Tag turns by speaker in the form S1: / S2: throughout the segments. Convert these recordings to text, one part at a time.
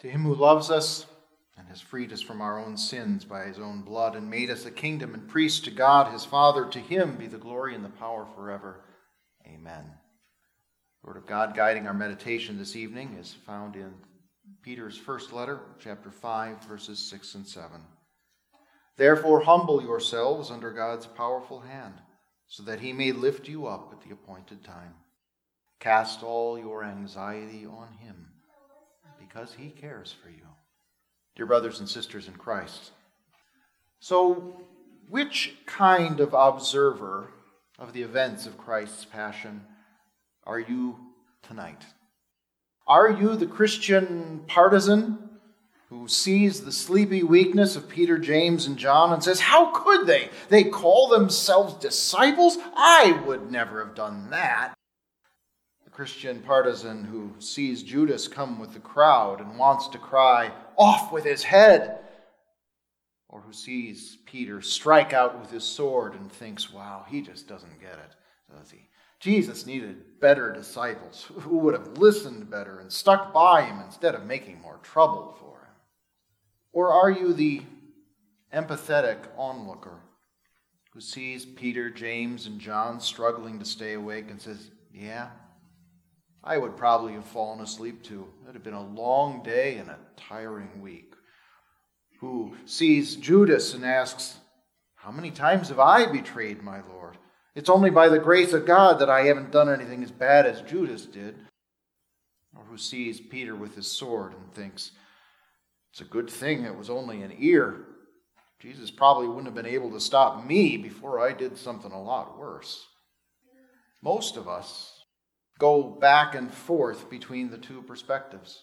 S1: To him who loves us and has freed us from our own sins by his own blood and made us a kingdom and priests to God his Father, to him be the glory and the power forever. Amen. The Word of God guiding our meditation this evening is found in Peter's first letter, chapter 5, verses 6 and 7. Therefore, humble yourselves under God's powerful hand, so that he may lift you up at the appointed time. Cast all your anxiety on him because he cares for you. Dear brothers and sisters in Christ, so which kind of observer of the events of Christ's passion are you tonight? Are you the Christian partisan who sees the sleepy weakness of Peter, James, and John and says, How could they? They call themselves disciples? I would never have done that. Christian partisan who sees Judas come with the crowd and wants to cry, Off with his head! Or who sees Peter strike out with his sword and thinks, Wow, he just doesn't get it, does he? Jesus needed better disciples who would have listened better and stuck by him instead of making more trouble for him. Or are you the empathetic onlooker who sees Peter, James, and John struggling to stay awake and says, Yeah, I would probably have fallen asleep too. It had been a long day and a tiring week. Who sees Judas and asks, How many times have I betrayed my Lord? It's only by the grace of God that I haven't done anything as bad as Judas did. Or who sees Peter with his sword and thinks, It's a good thing it was only an ear. Jesus probably wouldn't have been able to stop me before I did something a lot worse. Most of us go back and forth between the two perspectives.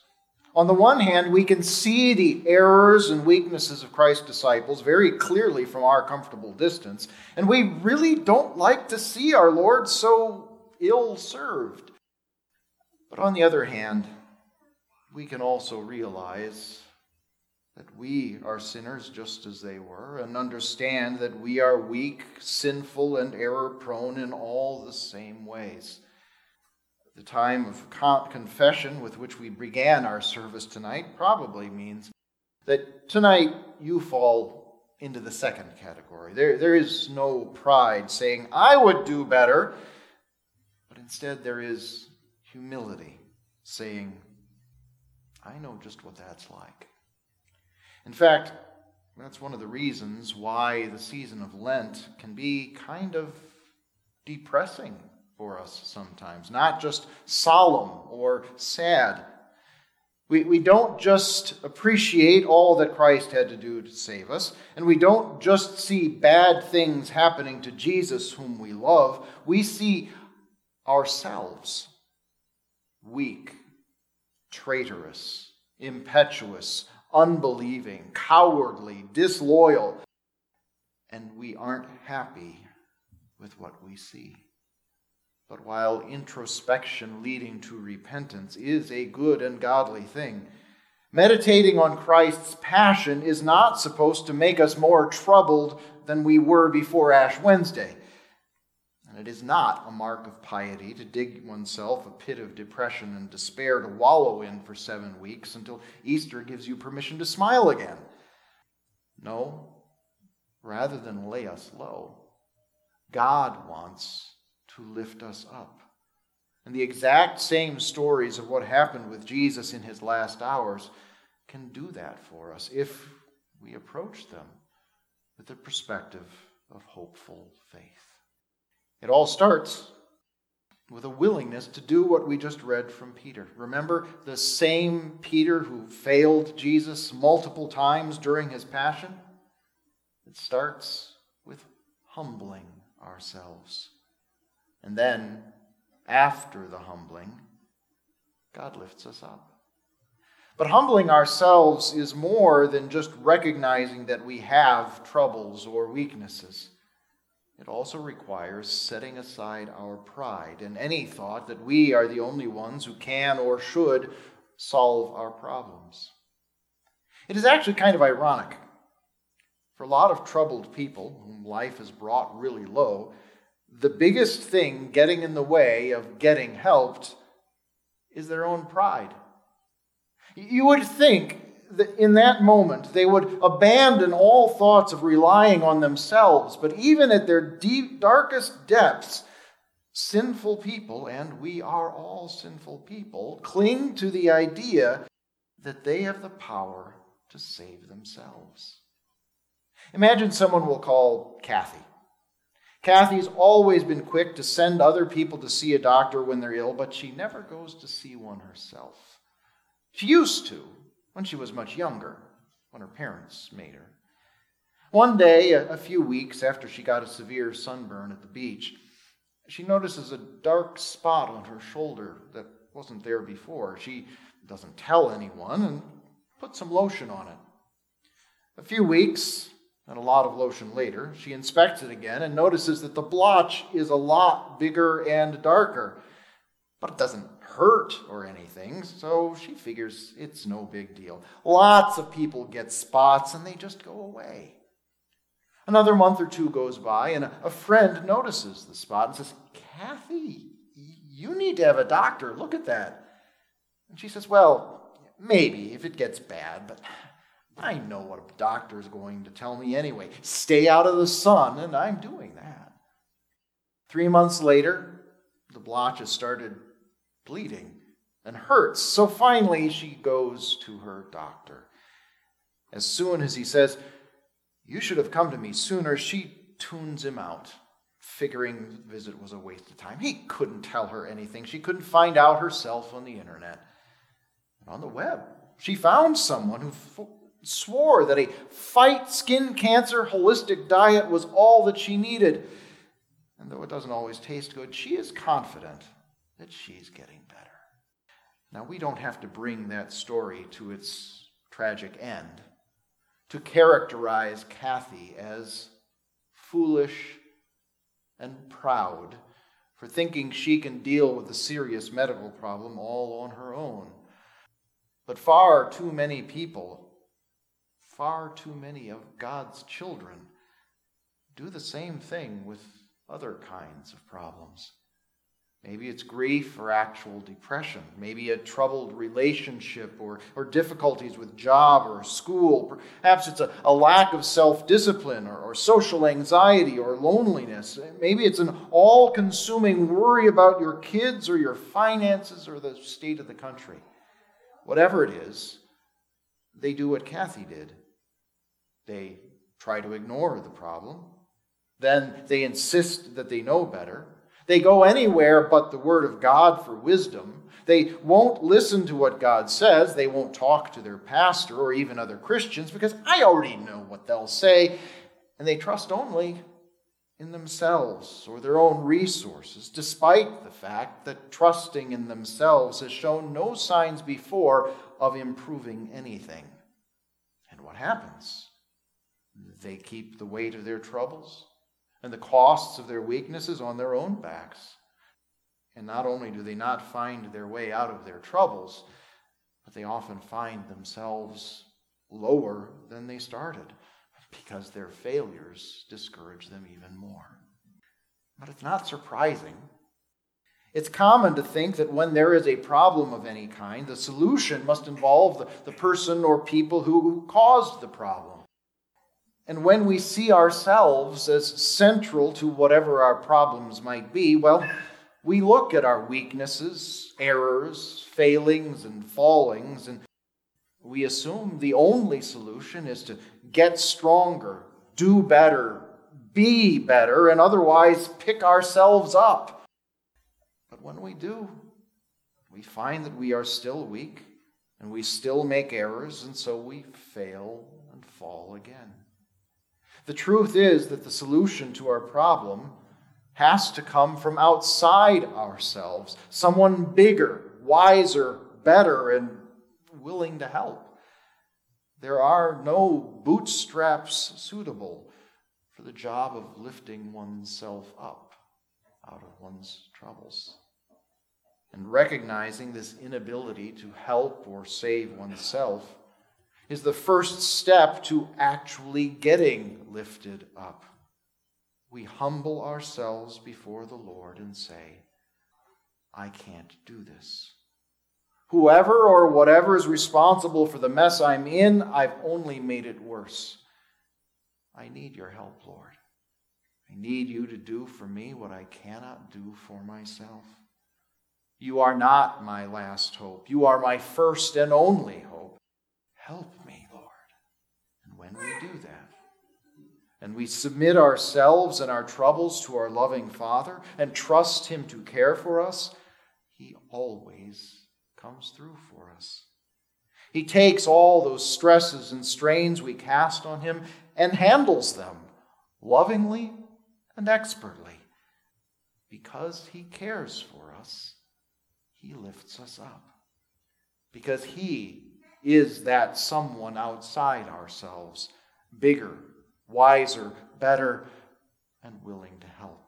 S1: On the one hand, we can see the errors and weaknesses of Christ's disciples very clearly from our comfortable distance, and we really don't like to see our Lord so ill served. But on the other hand, we can also realize that we are sinners just as they were, and understand that we are weak, sinful, and error prone in all the same ways the time of confession with which we began our service tonight probably means that tonight you fall into the second category. There, there is no pride saying, I would do better, but instead there is humility saying, I know just what that's like. In fact, that's one of the reasons why the season of Lent can be kind of depressing for us sometimes, not just solemn or sad. We, we don't just appreciate all that Christ had to do to save us, and we don't just see bad things happening to Jesus, whom we love. We see ourselves weak, traitorous, impetuous, unbelieving, cowardly, disloyal, and we aren't happy with what we see. But while introspection leading to repentance is a good and godly thing, meditating on Christ's passion is not supposed to make us more troubled than we were before Ash Wednesday. And it is not a mark of piety to dig oneself a pit of depression and despair to wallow in for seven weeks until Easter gives you permission to smile again. No, rather than lay us low, God wants to lift us up. And the exact same stories of what happened with Jesus in his last hours can do that for us if we approach them with the perspective of hopeful faith. It all starts with a willingness to do what we just read from Peter. Remember the same Peter who failed Jesus multiple times during his passion? It starts with humbling ourselves and then, after the humbling, God lifts us up. But humbling ourselves is more than just recognizing that we have troubles or weaknesses. It also requires setting aside our pride and any thought that we are the only ones who can or should solve our problems. It is actually kind of ironic. For a lot of troubled people whom life has brought really low, the biggest thing getting in the way of getting helped is their own pride. You would think that in that moment they would abandon all thoughts of relying on themselves, but even at their deep, darkest depths, sinful people, and we are all sinful people, cling to the idea that they have the power to save themselves. Imagine someone will call Kathy. Kathy's always been quick to send other people to see a doctor when they're ill, but she never goes to see one herself. She used to when she was much younger, when her parents made her. One day, a, few weeks after she got a severe sunburn at the beach, she notices a dark spot on her shoulder that wasn't there before. She doesn't tell anyone and puts some lotion on it. A few weeks and a lot of lotion later, she inspects it again and notices that the blotch is a lot bigger and darker. But it doesn't hurt or anything, so she figures it's no big deal. Lots of people get spots and they just go away. Another month or two goes by, and a friend notices the spot and says, Kathy, you need to have a doctor look at that. And she says, Well, maybe if it gets bad, but I know what a doctor is going to tell me anyway. Stay out of the sun, and I'm doing that. Three months later, the blotch has started bleeding and hurts. So finally, she goes to her doctor. As soon as he says, You should have come to me sooner, she tunes him out, figuring the visit was a waste of time. He couldn't tell her anything. She couldn't find out herself on the internet. On the web, she found someone who swore that a fight skin cancer holistic diet was all that she needed. And though it doesn't always taste good, she is confident that she's getting better. Now, we don't have to bring that story to its tragic end to characterize Kathy as foolish and proud for thinking she can deal with a serious medical problem all on her own. But far too many people, far too many of God's children, do the same thing with other kinds of problems. Maybe it's grief or actual depression. Maybe a troubled relationship or, or difficulties with job or school. Perhaps it's a, a lack of self discipline or, or social anxiety or loneliness. Maybe it's an all consuming worry about your kids or your finances or the state of the country. Whatever it is, they do what Kathy did. They try to ignore the problem. Then they insist that they know better. They go anywhere but the Word of God for wisdom. They won't listen to what God says. They won't talk to their pastor or even other Christians because I already know what they'll say. And they trust only in themselves or their own resources, despite the fact that trusting in themselves has shown no signs before of improving anything. And what happens? They keep the weight of their troubles and the costs of their weaknesses on their own backs. And not only do they not find their way out of their troubles, but they often find themselves lower than they started because their failures discourage them even more. But it's not surprising. It's common to think that when there is a problem of any kind, the solution must involve the, the person or people who caused the problem. And when we see ourselves as central to whatever our problems might be, well, we look at our weaknesses, errors, failings, and fallings, and we assume the only solution is to get stronger, do better, be better, and otherwise pick ourselves up. But when we do, we find that we are still weak and we still make errors, and so we fail and fall again. The truth is that the solution to our problem has to come from outside ourselves, someone bigger, wiser, better, and willing to help. There are no bootstraps suitable for the job of lifting oneself up out of one's troubles. And recognizing this inability to help or save oneself is the first step to actually getting lifted up. We humble ourselves before the Lord and say, I can't do this. Whoever or whatever is responsible for the mess I'm in, I've only made it worse. I need your help, Lord. I need you to do for me what I cannot do for myself. You are not my last hope. You are my first and only hope. Help when we do that, and we submit ourselves and our troubles to our loving Father and trust Him to care for us, He always comes through for us. He takes all those stresses and strains we cast on Him and handles them lovingly and expertly. Because He cares for us, He lifts us up. Because He is that someone outside ourselves, bigger, wiser, better, and willing to help.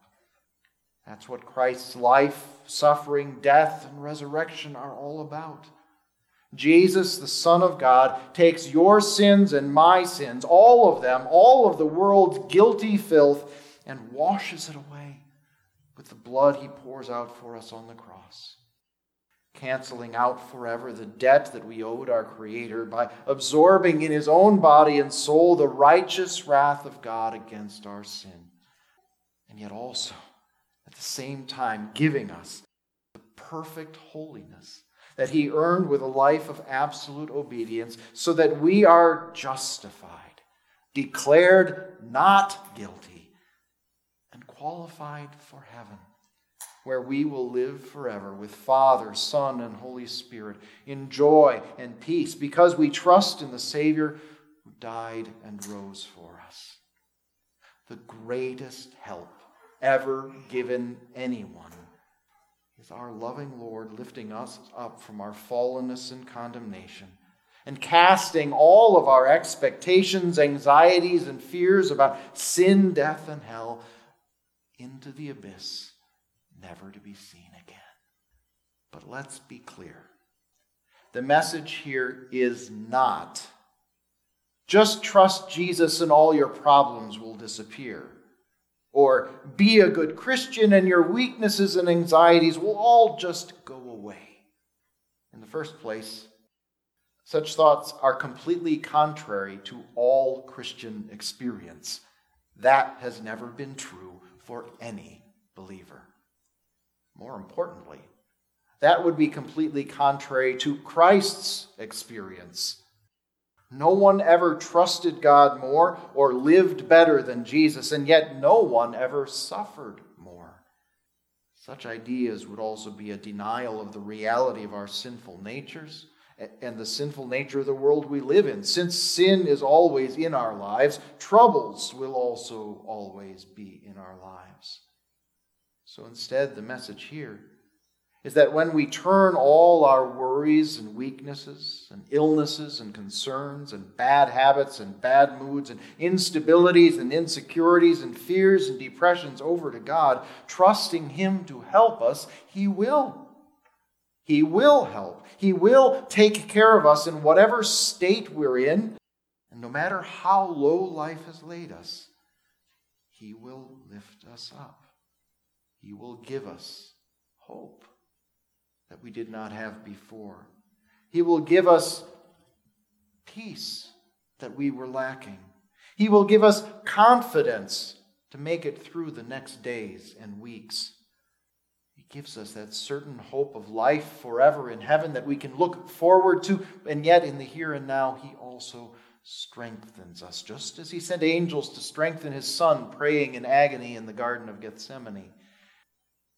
S1: That's what Christ's life, suffering, death, and resurrection are all about. Jesus, the Son of God, takes your sins and my sins, all of them, all of the world's guilty filth, and washes it away with the blood he pours out for us on the cross, canceling out forever the debt that we owed our Creator by absorbing in his own body and soul the righteous wrath of God against our sin, and yet also, at the same time, giving us the perfect holiness that he earned with a life of absolute obedience, so that we are justified, declared not guilty, and qualified for heaven, where we will live forever with Father, Son, and Holy Spirit in joy and peace, because we trust in the Savior who died and rose for us. The greatest help ever given anyone is our loving Lord lifting us up from our fallenness and condemnation and casting all of our expectations, anxieties, and fears about sin, death, and hell into the abyss, never to be seen again. But let's be clear the message here is not just trust Jesus and all your problems will disappear. Or be a good Christian and your weaknesses and anxieties will all just go away. In the first place, such thoughts are completely contrary to all Christian experience. That has never been true for any believer. More importantly, that would be completely contrary to Christ's experience. No one ever trusted God more or lived better than Jesus, and yet no one ever suffered more. Such ideas would also be a denial of the reality of our sinful natures and the sinful nature of the world we live in. Since sin is always in our lives, troubles will also always be in our lives. So instead, the message here is that when we turn all our worries and weaknesses and illnesses and concerns and bad habits and bad moods and instabilities and insecurities and fears and depressions over to God, trusting Him to help us, He will. He will help. He will take care of us in whatever state we're in, and no matter how low life has laid us, He will lift us up. He will give us hope that we did not have before. He will give us peace that we were lacking. He will give us confidence to make it through the next days and weeks. He gives us that certain hope of life forever in heaven that we can look forward to, and yet in the here and now, He also strengthens us, just as He sent angels to strengthen His Son praying in agony in the Garden of Gethsemane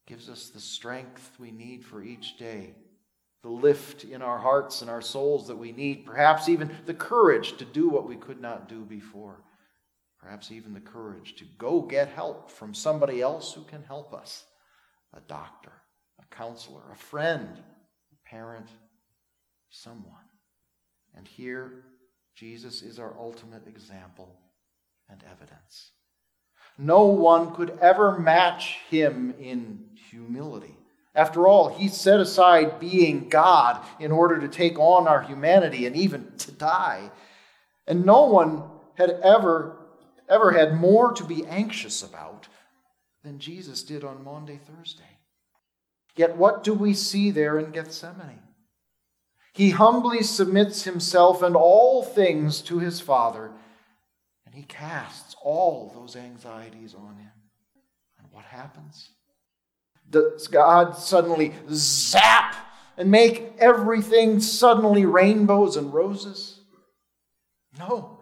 S1: gives us the strength we need for each day, the lift in our hearts and our souls that we need, perhaps even the courage to do what we could not do before, perhaps even the courage to go get help from somebody else who can help us a doctor, a counselor, a friend, a parent, someone. And here, Jesus is our ultimate example and evidence. No one could ever match him in humility. After all, he set aside being God in order to take on our humanity and even to die. And no one had ever, ever had more to be anxious about than Jesus did on Maundy, Thursday. Yet what do we see there in Gethsemane? He humbly submits himself and all things to his Father, and he casts all those anxieties on him. And what happens? Does God suddenly zap and make everything suddenly rainbows and roses? No.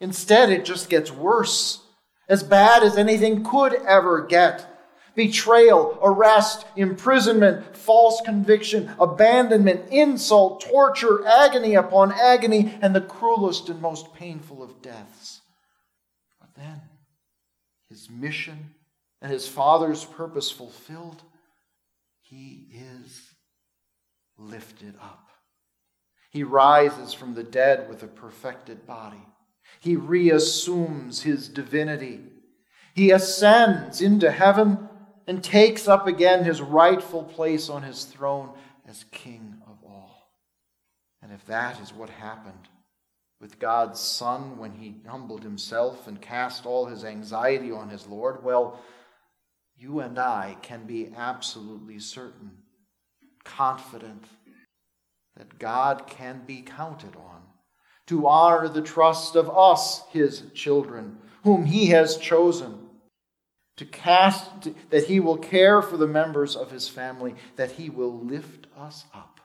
S1: Instead, it just gets worse, as bad as anything could ever get betrayal, arrest, imprisonment, false conviction, abandonment, insult, torture, agony upon agony, and the cruelest and most painful of deaths. Then, his mission and his Father's purpose fulfilled, he is lifted up. He rises from the dead with a perfected body. He reassumes his divinity. He ascends into heaven and takes up again his rightful place on his throne as King of all. And if that is what happened with God's Son when he humbled himself and cast all his anxiety on his Lord, well, you and I can be absolutely certain, confident, that God can be counted on to honor the trust of us, his children, whom he has chosen to cast, that he will care for the members of his family, that he will lift us up,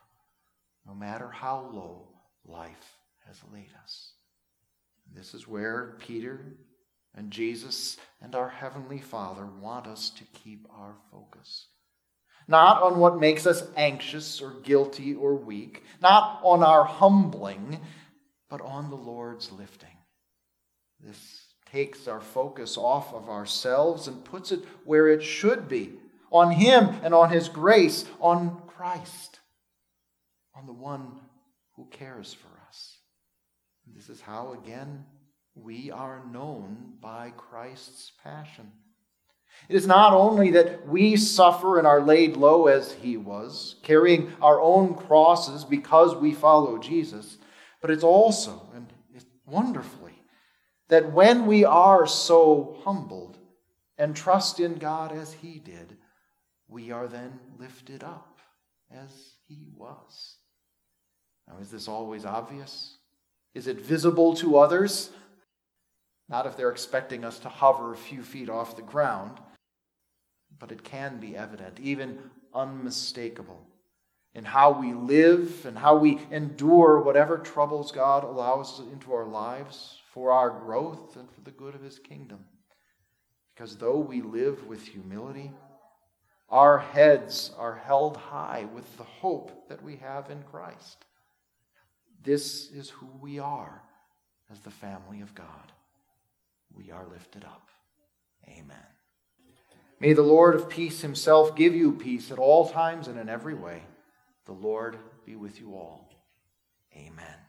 S1: no matter how low life has laid us. This is where Peter and Jesus and our Heavenly Father want us to keep our focus. Not on what makes us anxious or guilty or weak, not on our humbling, but on the Lord's lifting. This takes our focus off of ourselves and puts it where it should be on Him and on His grace, on Christ, on the one who cares for this is how, again, we are known by Christ's passion. It is not only that we suffer and are laid low as He was, carrying our own crosses because we follow Jesus, but it's also, and it's wonderfully, that when we are so humbled and trust in God as He did, we are then lifted up as He was. Now, is this always obvious? Is it visible to others? Not if they're expecting us to hover a few feet off the ground, but it can be evident, even unmistakable, in how we live and how we endure whatever troubles God allows into our lives for our growth and for the good of his kingdom. Because though we live with humility, our heads are held high with the hope that we have in Christ. This is who we are as the family of God. We are lifted up. Amen. May the Lord of peace himself give you peace at all times and in every way. The Lord be with you all. Amen.